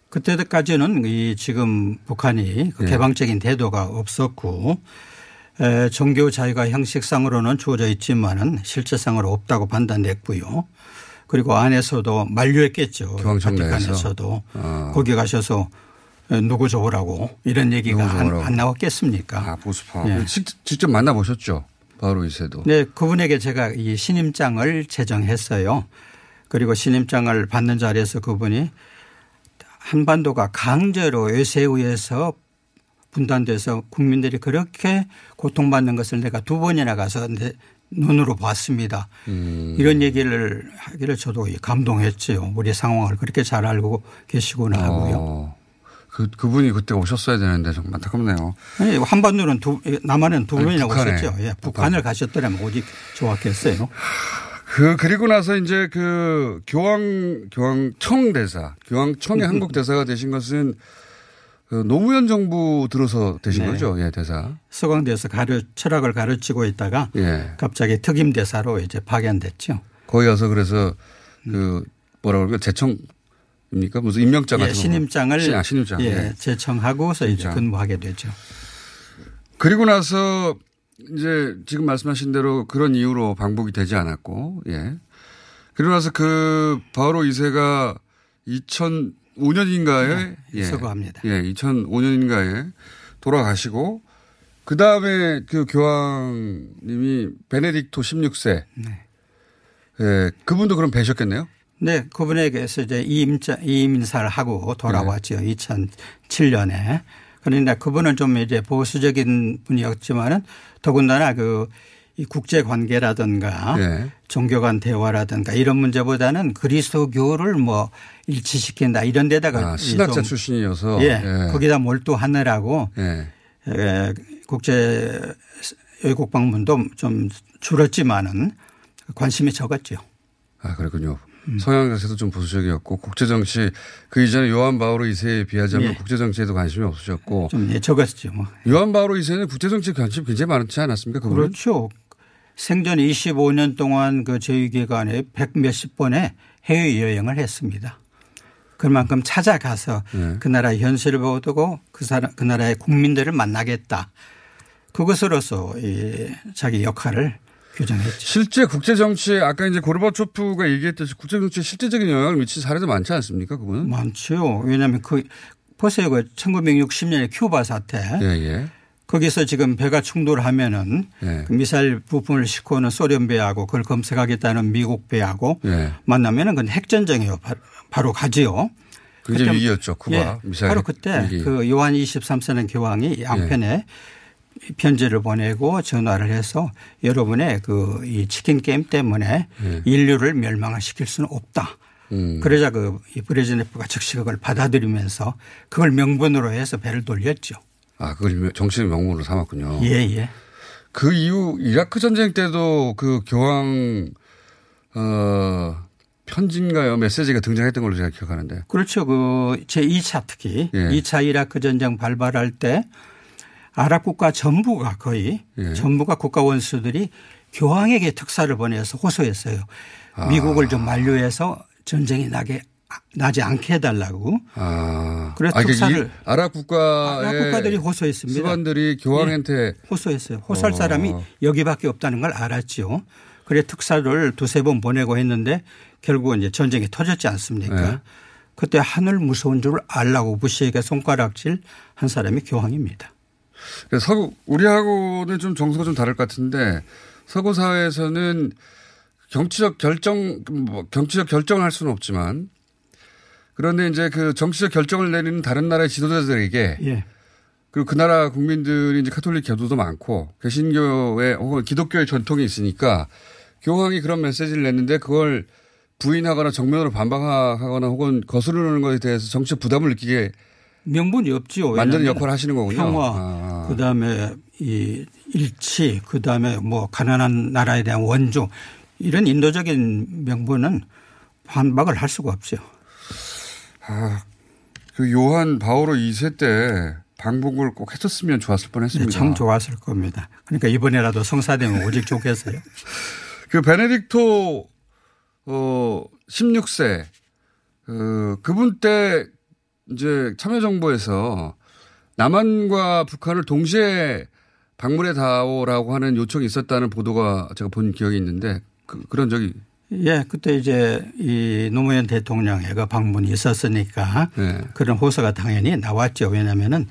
그때까지는 이 지금 북한이 그 예. 개방적인 태도가 없었고 에, 종교 자유가 형식상으로는 주어져 있지만은 실제상으로 없다고 판단됐고요. 그리고 안에서도 만류했겠죠. 내에서. 바티칸에서도 어. 거기 가셔서 누구 좋으라고 이런 얘기가 안. 안 나왔겠습니까? 아, 보수파. 예. 직- 직접 만나보셨죠? 바로 이세도. 네, 그분에게 제가 이 신임장을 제정했어요. 그리고 신임장을 받는 자리에서 그분이 한반도가 강제로 외세에 의해서 분단돼서 국민들이 그렇게 고통받는 것을 내가 두 번이나 가서 내 눈으로 봤습니다. 음. 이런 얘기를 하기를 저도 감동했지요. 우리 상황을 그렇게 잘 알고 계시구나 하고요. 어, 그, 그분이 그때 오셨어야 되는데 정말 안타깝네요. 아니, 한반도는 두, 남한은 두 북한에. 오셨죠. 예, 북한을 가셨더라면 오직 좋았겠어요. 그, 그리고 나서 이제 그 교황, 교황청 대사, 교황청의 음. 한국 대사가 되신 것은 그 노무현 정부 들어서 되신 네. 거죠? 예, 대사. 서강대에서 가르, 철학을 가르치고 있다가 예. 갑자기 특임 대사로 이제 파견됐죠. 거기 가서 그래서 그 뭐라 그럴까 재청입니까? 무슨 임명장 예, 같은 거. 신임장을 신- 아, 신임장. 예, 예. 제청하고서 이제 신임장. 근무하게 되죠. 그리고 나서 이제 지금 말씀하신 대로 그런 이유로 방북이 되지 않았고, 예. 그리고 나서 그 바로 2세가 2005년인가에 네, 서거합니다. 예, 2005년인가에 돌아가시고 그 다음에 그 교황님이 베네딕토 16세. 네. 예, 그분도 그럼 뵈셨겠네요? 네, 그분에게서 이제 이임자, 이임사를 하고 돌아왔죠. 네. 2007년에. 그런데 그분은 좀 이제 보수적인 분이었지만은 더군다나 그 이 국제 관계라든가 예. 종교 간 대화라든가 이런 문제보다는 그리스도교를 뭐 일치시킨다 이런 데다가 아, 신학자 좀 출신이어서. 예, 예. 거기다 몰두하느라고 예. 에, 국제 외국 방문도 좀 줄었지만은 관심이 적었죠. 아, 그렇군요. 음. 성향 자체도 좀 보수적이었고 국제 정치 그 이전에 요한 바오로 2세에 비하자면 예. 국제 정치에도 관심이 없으셨고 좀 예, 적었죠. 뭐. 요한 바오로 2세는 국제 정치에 관심이 굉장히 많지 않았습니까? 그분은? 그렇죠. 생전 25년 동안 그 제위기간에 백 몇십 번의 해외여행을 했습니다. 그만큼 찾아가서 네. 그 나라의 현실을 보고 그 사람, 그 나라의 국민들을 만나겠다. 그것으로서 이 자기 역할을 규정했죠. 실제 국제 정치에 아까 이제 고르바초프가 얘기했듯이 국제 정치에 실제적인 영향을 미친 사례도 많지 않습니까? 그분은? 많죠. 왜냐하면 그 보세요. 그 1960년에 큐바 사태. 예, 예. 거기서 지금 배가 충돌하면은 예. 그 미사일 부품을 싣고 오는 소련 배하고 그걸 검색하겠다는 미국 배하고 예. 만나면은 그건 핵전쟁이에요. 바로, 가지요. 그때- 위기였죠. 쿠바 예, 미사일 바로 그때 위기. 예. 그 요한 23세는 교황이 양편에 편지를 보내고 전화를 해서 여러분의 그 이 치킨 게임 때문에 예. 인류를 멸망을 시킬 수는 없다. 음. 그러자 그이 브레즈네프가 즉시 그걸 받아들이면서 그걸 명분으로 해서 배를 돌렸죠. 아, 그걸 정치의 명분으로 삼았군요. 예, 예. 그 이후 이라크 전쟁 때도 그 교황 어 편지인가요 메시지가 등장했던 걸로 제가 기억하는데. 그렇죠. 그 제2차 특히 예. 2차 이라크 전쟁 발발할 때 아랍 국가 전부가 거의 예. 전부가 국가 원수들이 교황에게 특사를 보내서 호소했어요. 아. 미국을 좀 만류해서 전쟁이 나게 나지 않게 해달라고. 아. 그래서 아, 특사를 이 아랍 국가의 아랍 국가들이 호소했습니다. 수반들이 교황한테 네, 호소했어요. 호소할 어. 사람이 여기밖에 없다는 걸 알았죠. 그래 특사를 두세 번 보내고 했는데 결국은 이제 전쟁이 터졌지 않습니까? 네. 그때 하늘 무서운 줄 알라고 부시에게 손가락질 한 사람이 교황입니다. 서구 우리하고는 좀 정서가 좀 다를 것 같은데 서구 사회에서는 정치적 결정 뭐 정치적 결정을 할 수는 없지만 그런데 이제 그 정치적 결정을 내리는 다른 나라의 지도자들에게 예. 그리고 그 나라 국민들이 이제 카톨릭 교도도 많고 개신교의 혹은 기독교의 전통이 있으니까 교황이 그런 메시지를 냈는데 그걸 부인하거나 정면으로 반박하거나 혹은 거스르는 것에 대해서 정치적 부담을 느끼게 명분이 없지요. 만드는 역할을 하시는 거군요. 평화, 아. 그 다음에 이 일치, 그 다음에 뭐 가난한 나라에 대한 원조 이런 인도적인 명분은 반박을 할 수가 없죠. 아, 그 요한 바오로 2세 때 방북을 꼭 했었으면 좋았을 뻔했습니다. 네, 참 좋았을 겁니다. 그러니까 이번에라도 성사되면 <laughs> 오직 좋겠어요. 그 베네딕토 어 16세 그 그분 때 이제 참여정부에서 남한과 북한을 동시에 방문해 다오라고 하는 요청이 있었다는 보도가 제가 본 기억이 있는데 그, 그런 적이 예, 그때 이제 이 노무현 대통령의 그 방문이 있었으니까 네. 그런 호소가 당연히 나왔죠. 왜냐하면은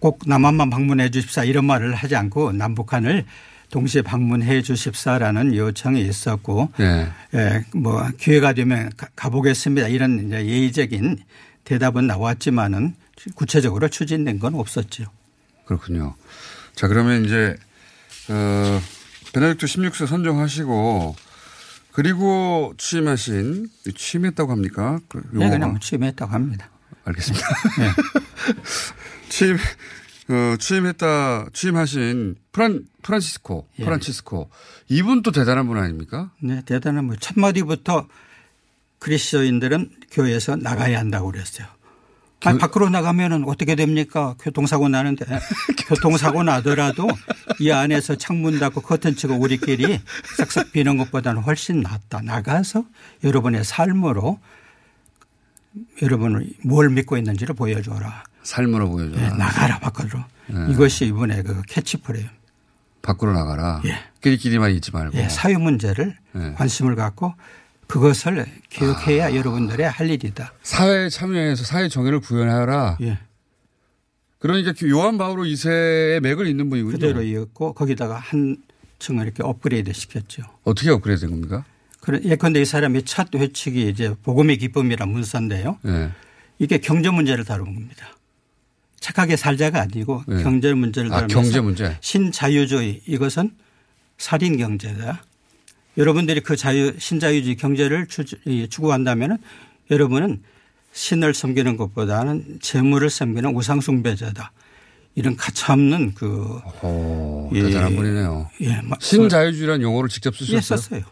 꼭 남한만 방문해 주십사 이런 말을 하지 않고 남북한을 동시에 방문해 주십사라는 요청이 있었고 네. 예, 뭐 기회가 되면 가- 가보겠습니다. 이런 이제 예의적인 대답은 나왔지만은 구체적으로 추진된 건 없었죠. 그렇군요. 자 그러면 이제 어 베네딕토 16세 선정하시고 그리고 취임하신 취임했다고 합니까? 그 네? 그냥 취임했다고 합니다. 알겠습니다. <laughs> <laughs> 취임, 어, 취임했다, 취임하신 프란, 프란치스코, 예. 프란치스코. 이분 또 대단한 분 아닙니까? 네, 대단한 뭐 첫마디부터 그리스도인들은 교회에서 나가야 한다고 그랬어요. 아니, 밖으로 나가면은 어떻게 됩니까? 교통사고 나는데 <laughs> 교통사고 나더라도 이 안에서 창문 닫고 커튼 치고 우리끼리 싹싹 비는 것보다는 훨씬 낫다. 나가서 여러분의 삶으로 여러분을 뭘 믿고 있는지를 보여줘라. 삶으로 보여줘라. 네, 나가라 밖으로. 네. 이것이 이번에 그 캐치프레이즈. 밖으로 나가라. 끼리끼리만 있지 말고. 예, 사회 문제를 네. 관심을 갖고 그것을 교육해야 여러분들의 할 일이다. 사회에 참여해서 사회 정의를 구현하라. 예. 그러니까 요한 바오로 2세의 맥을 잇는 분이군요. 그대로 이었고 거기다가 한 층을 이렇게 업그레이드 시켰죠. 어떻게 업그레이드 된 겁니까? 그래, 예컨대 이 사람이 첫 회칙이 이제 복음의 기쁨이란 문서인데요. 네. 이게 경제 문제를 다루는 겁니다. 착하게 살자가 아니고 네. 경제 문제를 아, 다루면서 경제 문제. 신자유주의 이것은 살인 경제다. 여러분들이 그 자유 신자유주의 경제를 추, 추구한다면은 여러분은 신을 섬기는 것보다는 재물을 섬기는 우상숭배자다. 이런 가차없는 그 오, 예. 대단한 분이네요. 예, 마- 신자유주의라는 용어를 직접 쓰셨어요? 예, 썼어요.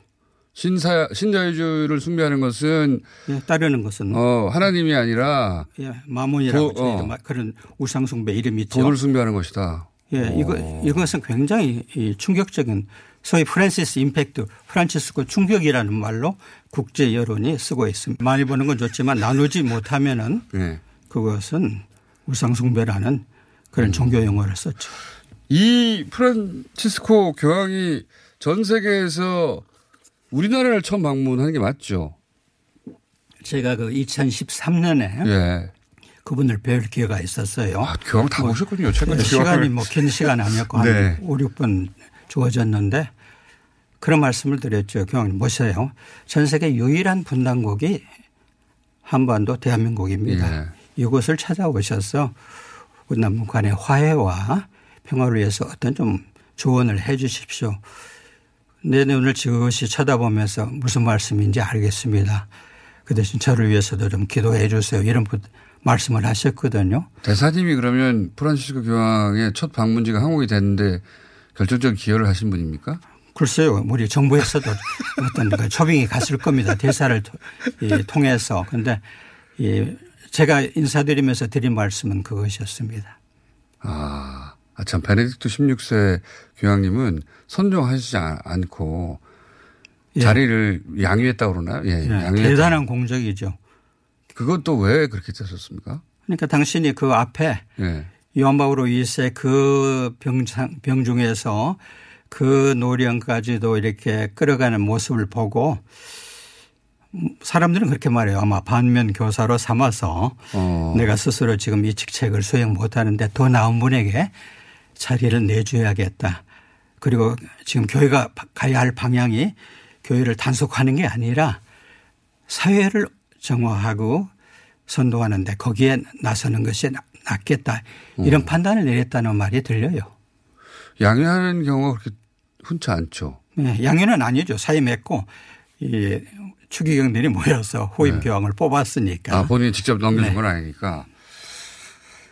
신사, 신자유주의를 숭배하는 것은 예, 따르는 것은 어, 하나님이 아니라 예, 마몬이라고 도- 어. 막 그런 우상숭배 이름이 있죠. 돈을 숭배하는 것이다. 예, 이거 이것은 굉장히 이 충격적인 소위 Francis impact, 프란치스코 충격이라는 말로 국제 여론이 쓰고 있습니다. 많이 보는 건 좋지만 나누지 못하면은 네. 그것은 우상숭배라는 그런 음. 종교 용어를 썼죠. 이 프란치스코 교황이 전 세계에서 우리나라를 처음 방문하는 게 맞죠? 제가 그 2013년에 예. 그분을 뵐 기회가 있었어요. 아, 교황 다 보셨군요. 최근에 네, 시간이. 뭐 긴 시간 아니었고 네. 한 5, 6분 주어졌는데 그런 말씀을 드렸죠. 교황님 보세요. 전 세계 유일한 분단국이 한반도 대한민국입니다. 예. 이곳을 찾아오셔서 남북 간의 화해와 평화를 위해서 어떤 좀 조언을 해 주십시오. 내 눈을 지그시 쳐다보면서 무슨 말씀인지 알겠습니다. 그 대신 저를 위해서도 좀 기도해 주세요. 이런 부- 말씀을 하셨거든요. 대사님이 그러면 프란치스코 교황의 첫 방문지가 한국이 됐는데 결정적 기여를 하신 분입니까? 글쎄요, 우리 정부에서도 <laughs> 어떤 그 초빙이 갔을 겁니다. 대사를 통해서. 이 제가 인사드리면서 드린 말씀은 그것이었습니다. 아, 아, 참, 베네딕토 16세 교황님은 선정하시지 않- 않고 예. 자리를 양위했다고 그러나요? 예, 예, 양위했다. 대단한 공적이죠. 그것도 왜 그렇게 되셨습니까? 그러니까 당신이 그 앞에 예. 요한바오로 2세 그 병상, 병중에서 그 노령까지도 이렇게 끌어가는 모습을 보고 사람들은 그렇게 말해요. 아마 반면 교사로 삼아서 어. 내가 스스로 지금 이 직책을 수행 못하는데 더 나은 분에게 자리를 내줘야겠다. 그리고 지금 교회가 가야 할 방향이 교회를 단속하는 게 아니라 사회를 정화하고 선도하는데 거기에 나서는 것이 낫겠다 이런 음. 판단을 내렸다는 말이 들려요. 양해하는 경우가 그렇게 흔치 않죠. 네, 양해는 아니죠. 사이 맺고 이 추기경들이 모여서 후임 교황을 뽑았으니까. 네. 아, 본인이 직접 넘겨준 네. 건 아니니까.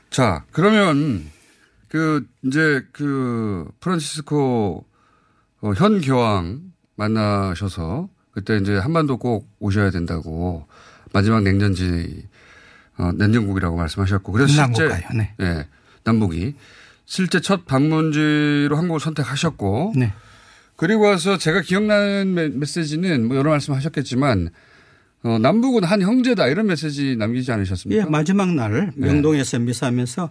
자, 그러면 그 이제 그 프란시스코 어, 현 교황 만나셔서 그때 이제 한반도 꼭 오셔야 된다고 마지막 냉전지 어, 냉전국이라고 말씀하셨고 그래서 실제 남북가요. 네. 예, 남북이 실제 첫 방문지로 한국을 선택하셨고 네. 그리고 와서 제가 기억나는 메- 메시지는 뭐 여러 말씀하셨겠지만 어, 남북은 한 형제다 이런 메시지 남기지 않으셨습니까? 예, 마지막 날 네. 명동에서 미사하면서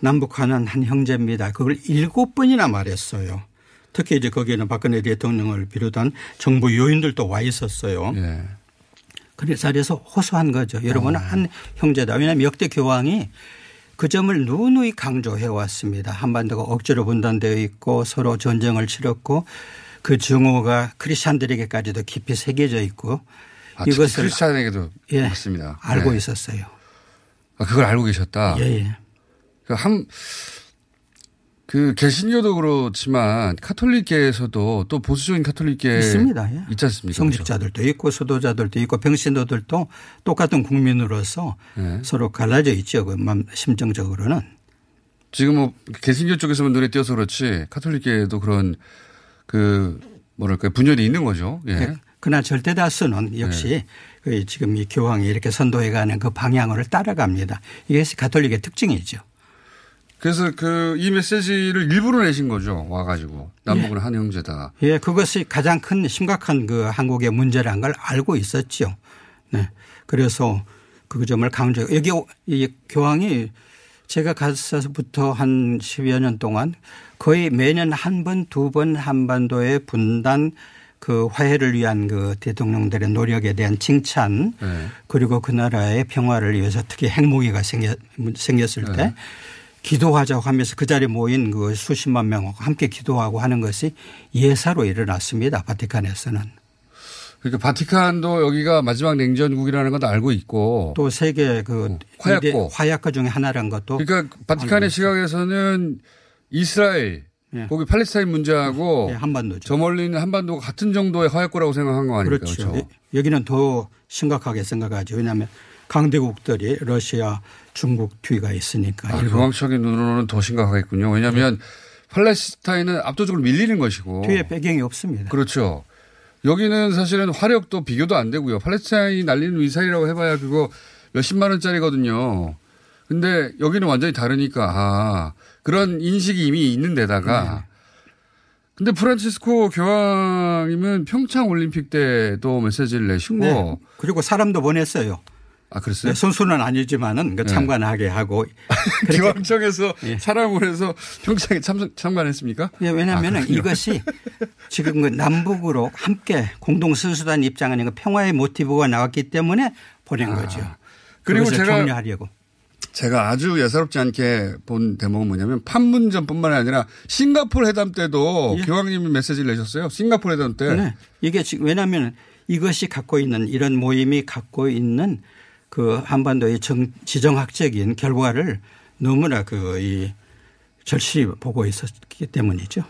남북한은 한 형제입니다. 그걸 일곱 번이나 말했어요. 특히 이제 거기에는 박근혜 대통령을 비롯한 정부 요인들도 와 있었어요. 예. 그래 자리에서 호소한 거죠. 어. 여러분은 한 형제다. 왜냐하면 역대 교황이 그 점을 누누이 강조해 왔습니다. 한반도가 억지로 분단되어 있고 서로 전쟁을 치렀고 그 증오가 크리스찬들에게까지도 깊이 새겨져 있고 아, 특히 크리스찬에게도 예, 맞습니다. 알고 네. 있었어요. 아, 그걸 알고 계셨다. 예, 예. 그 한, 그 개신교도 그렇지만 카톨릭계에서도 또 보수적인 카톨릭계 있습니다. 예. 있지 않습니까? 성직자들도 있고 수도자들도 있고 병신도들도 똑같은 국민으로서 네. 서로 갈라져 있죠. 그 맘- 심정적으로는. 지금 뭐 개신교 쪽에서만 눈에 띄어서 그렇지 카톨릭계에도 그런 그 뭐랄까 분열이 있는 거죠. 예. 예. 그러나 절대 다수는 역시 그 지금 이 교황이 이렇게 선도해가는 그 방향을 따라갑니다. 이것이 가톨릭의 특징이죠. 그래서 그 이 메시지를 일부러 내신 거죠. 와가지고 남북은 한 형제다. 예, 그것이 가장 큰 심각한 그 한국의 문제라는 걸 알고 있었죠. 네. 그래서 그 점을 강조, 여기 이 교황이 제가 가서부터 한 10여 년 동안 거의 매년 한 번, 두 번 한반도의 분단 그 화해를 위한 그 대통령들의 노력에 대한 칭찬 네. 그리고 그 나라의 평화를 위해서 특히 핵무기가 생겼, 생겼을 때 네. 기도하자고 하면서 그 자리에 모인 그 수십만 명하고 함께 기도하고 하는 것이 예사로 일어났습니다. 바티칸에서는. 그러니까 바티칸도 여기가 마지막 냉전국이라는 건 알고 있고 또 세계 그 화약고. 이대 화약고 중에 하나란 것도 그러니까 바티칸의 시각에서는 이스라엘 거기 팔레스타인 문제하고 예, 한반도죠. 저 멀리 있는 한반도가 같은 정도의 화약고라고 생각한 거 아닙니까? 그렇죠. 그렇죠. 여기는 더 심각하게 생각하죠. 왜냐하면 강대국들이 러시아, 중국 뒤가 있으니까. 아, 교황적인 눈으로는 더 심각하겠군요. 왜냐하면 팔레스타인은 압도적으로 밀리는 것이고 뒤에 배경이 없습니다. 그렇죠. 여기는 사실은 화력도 비교도 안 되고요. 팔레스타인이 날리는 미사일이라고 해봐야 그거 몇십만 원짜리거든요. 근데 여기는 완전히 다르니까 아, 그런 인식이 이미 있는 데다가 근데 프란치스코 교황님은 평창 올림픽 때도 메시지를 내시고 네. 그리고 사람도 보냈어요. 아, 그랬어요? 네, 선수는 아니지만은 그 네. 참관하게 하고. <laughs> 교황청에서 사람을 해서 평창에 참, 참관했습니까? 예, 왜냐하면 아. 이것이 <laughs> 지금 그 남북으로 함께 공동 선수단 입장 아닌 그 평화의 모티브가 나왔기 때문에 보낸 거죠. 아. 그리고 그것을 제가 격려하려고. 제가 아주 예사롭지 않게 본 대목은 뭐냐면 판문점뿐만 아니라 싱가포르 회담 때도 교황님이 메시지를 내셨어요. 싱가포르 회담 때. 예. 네. 이게 지금 왜냐하면 이것이 갖고 있는 이런 모임이 갖고 있는 그 한반도의 정, 지정학적인 결과를 너무나 그 이 절실히 보고 있었기 때문이죠.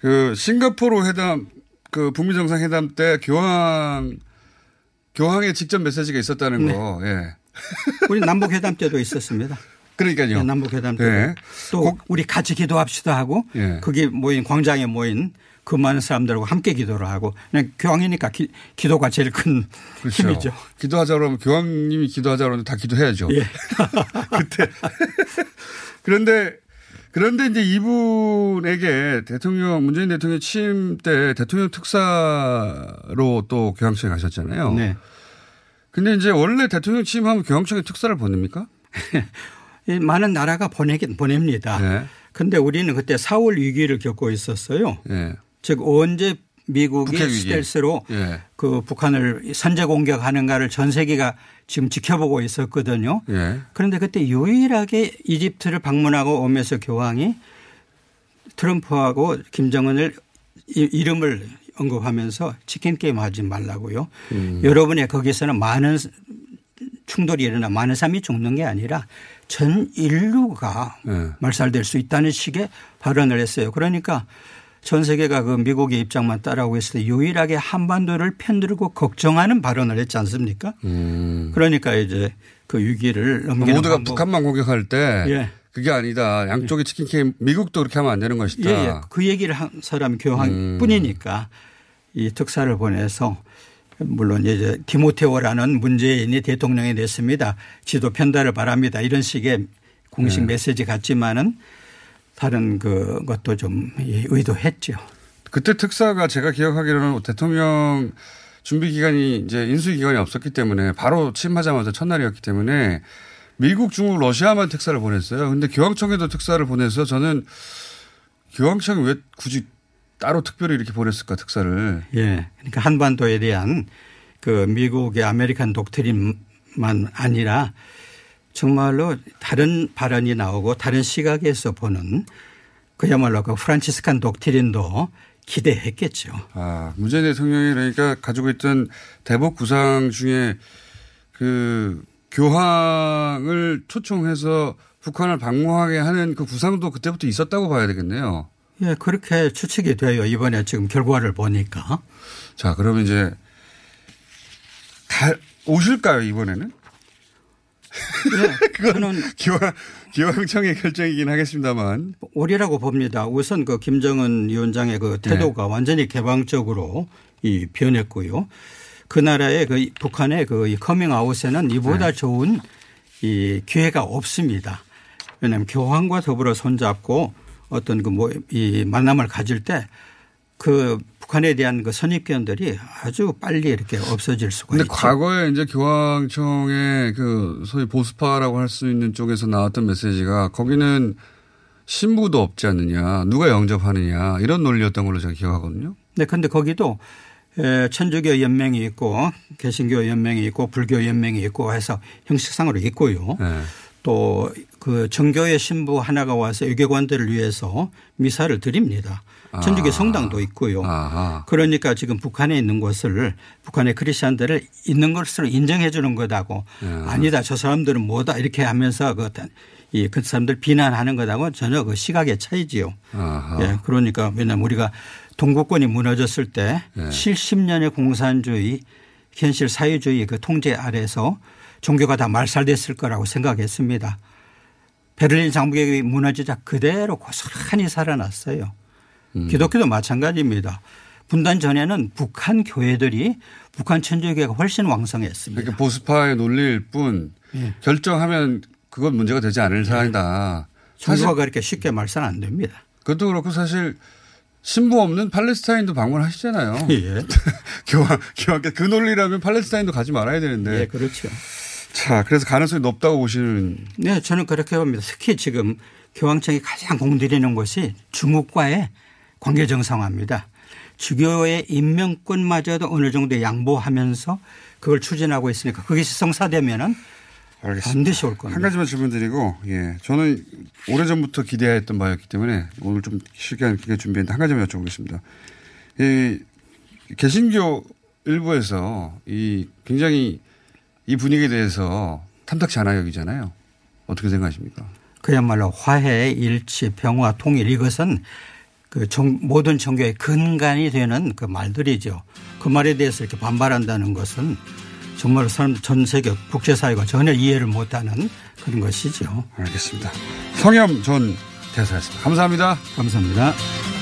그 싱가포르 회담 그 북미 정상회담 때 교황 교황의 직접 메시지가 있었다는 네. 거. 예. <laughs> 우리 남북 회담 때도 있었습니다. 그러니까요. 네, 남북 회담 때. 네. 또 우리 같이 기도합시다 하고 예. 거기 모인 광장에 모인 그 많은 사람들하고 함께 기도를 하고 그냥 교황이니까 기, 도가 제일 큰 그렇죠. 힘이죠. 기도하자 그러면 교황님이 기도하자 그러면 다 기도해야죠. 예. <laughs> 그때. 그런데 그런데 이제 이분에게 대통령 문재인 대통령 취임 때 대통령 특사로 또 교황청에 가셨잖아요. 네. 근데 이제 원래 대통령 취임하면 교황청에 특사를 보냅니까? <laughs> 이 많은 나라가 보내긴 보냅니다. 네. 근데 우리는 그때 4월 위기를 겪고 있었어요. 예. 즉 언제 미국이. 스텔스로 예. 그 북한을 선제 공격하는가를 전 세계가 지금 지켜보고 있었거든요. 예. 그런데 그때 유일하게 이집트를 방문하고 오면서 교황이 트럼프하고 김정은을 이- 이름을 언급하면서 치킨 게임 하지 말라고요. 음. 여러분의 거기서는 많은 충돌이 일어나 많은 사람이 죽는 게 아니라 전 인류가 네. 말살될 수 있다는 식의 발언을 했어요. 그러니까 전 세계가 그 미국의 입장만 따라오고 있을 때 유일하게 한반도를 편들고 걱정하는 발언을 했지 않습니까? 음. 그러니까 이제 그 위기를 넘기는 모두가 방법. 북한만 공격할 때 예. 그게 아니다. 양쪽이 치킨 게임 미국도 그렇게 하면 안 되는 것이다. 예, 예. 그 얘기를 한 사람이 교황 음. 뿐이니까 이 특사를 보내서 물론 이제 디모테오라는 문재인이 대통령이 됐습니다. 지도 편달을 바랍니다. 이런 식의 공식 네. 메시지 같지만은 다른 그 것도 좀 의도했죠. 그때 특사가 제가 기억하기로는 대통령 준비 기간이 이제 인수 기간이 없었기 때문에 바로 취임하자마자 첫날이었기 때문에 미국, 중국, 러시아만 특사를 보냈어요. 근데 교황청에도 특사를 보내서 저는 교황청이 왜 굳이 따로 특별히 이렇게 보냈을까 특사를. 예. 그러니까 한반도에 대한 그 미국의 American 독트린만 아니라 정말로 다른 발언이 나오고 다른 시각에서 보는 그야말로 그 Franciscan 독트린도 기대했겠죠. 아, 문재인 대통령이 그러니까 가지고 있던 대북 구상 중에 그 교황을 초청해서 북한을 방문하게 하는 그 구상도 그때부터 있었다고 봐야 되겠네요. 예, 그렇게 추측이 돼요. 이번에 지금 결과를 보니까. 자, 그러면 이제 가, 오실까요, 이번에는? <laughs> 그거는 기왕, 기왕청의 결정이긴 하겠습니다만. 오리라고 봅니다. 우선 그 김정은 위원장의 그 태도가 완전히 개방적으로 이 변했고요. 그 나라의 그 북한의 그 커밍아웃에는 이보다 좋은 이 기회가 없습니다. 왜냐하면 교황과 더불어 손잡고 어떤 그 뭐 이 만남을 가질 때 그 북한에 대한 그 선입견들이 아주 빨리 이렇게 없어질 수가 근데 있죠. 과거에 이제 교황청의 그 소위 보수파라고 할 수 있는 쪽에서 나왔던 메시지가 거기는 신부도 없지 않느냐, 누가 영접하느냐 이런 논리였던 걸로 제가 기억하거든요. 네, 근데 거기도 에, 천주교 연맹이 있고 개신교 연맹이 있고 불교 연맹이 있고 해서 형식상으로 있고요. 네. 또그 정교회 신부 하나가 와서 유교관들을 위해서 미사를 드립니다. 천주교 아. 성당도 있고요. 그러니까 지금 북한에 있는 곳을 북한의 크리스천들을 있는 것으로 인정해 주는 거다고 네. 아니다 저 사람들은 뭐다 이렇게 하면서 그, 이, 그 사람들 비난하는 거다고 전혀 그 시각의 차이지요. 아하. 예, 그러니까 왜냐하면 우리가 동구권이 무너졌을 때 네. 70년의 공산주의 현실 사회주의 그 통제 아래서 종교가 다 말살됐을 거라고 생각했습니다. 베를린 장벽이 무너지자 그대로 고스란히 살아났어요. 음. 기독교도 마찬가지입니다. 분단 전에는 북한 교회들이 북한 천주교가 훨씬 왕성했습니다. 그러니까 보수파의 논리일 뿐 예. 결정하면 그건 문제가 되지 않을 사안이다. 종교가 그렇게 쉽게 말살 안 됩니다. 그것도 그렇고 사실 신부 없는 팔레스타인도 방문하시잖아요. 예. <laughs> 교황, 교황께 그 논리라면 팔레스타인도 가지 말아야 되는데. 예, 그렇죠. 자, 그래서 가능성이 높다고 보시는. 네, 저는 그렇게 봅니다. 특히 지금 교황청이 가장 공들이는 것이 중국과의 관계 정상화입니다. 주교의 임명권마저도 어느 정도 양보하면서 그걸 추진하고 있으니까 그것이 성사되면은 반드시 올 겁니다. 한 가지만 질문 드리고, 예. 저는 오래 전부터 기대했던 바였기 때문에 오늘 좀 시간 길게 준비했는데 한 가지만 여쭤보겠습니다. 이 개신교 일부에서 이 굉장히 이 분위기에 대해서 탐탁치 않아 여기잖아요. 어떻게 생각하십니까? 그야말로 화해, 일치, 평화, 통일 이것은 그 정, 모든 종교의 근간이 되는 그 말들이죠. 그 말에 대해서 이렇게 반발한다는 것은 정말 사람 전 세계 국제사회가 전혀 이해를 못하는 그런 것이죠. 알겠습니다. 성염 전 대사였습니다. 감사합니다. 감사합니다.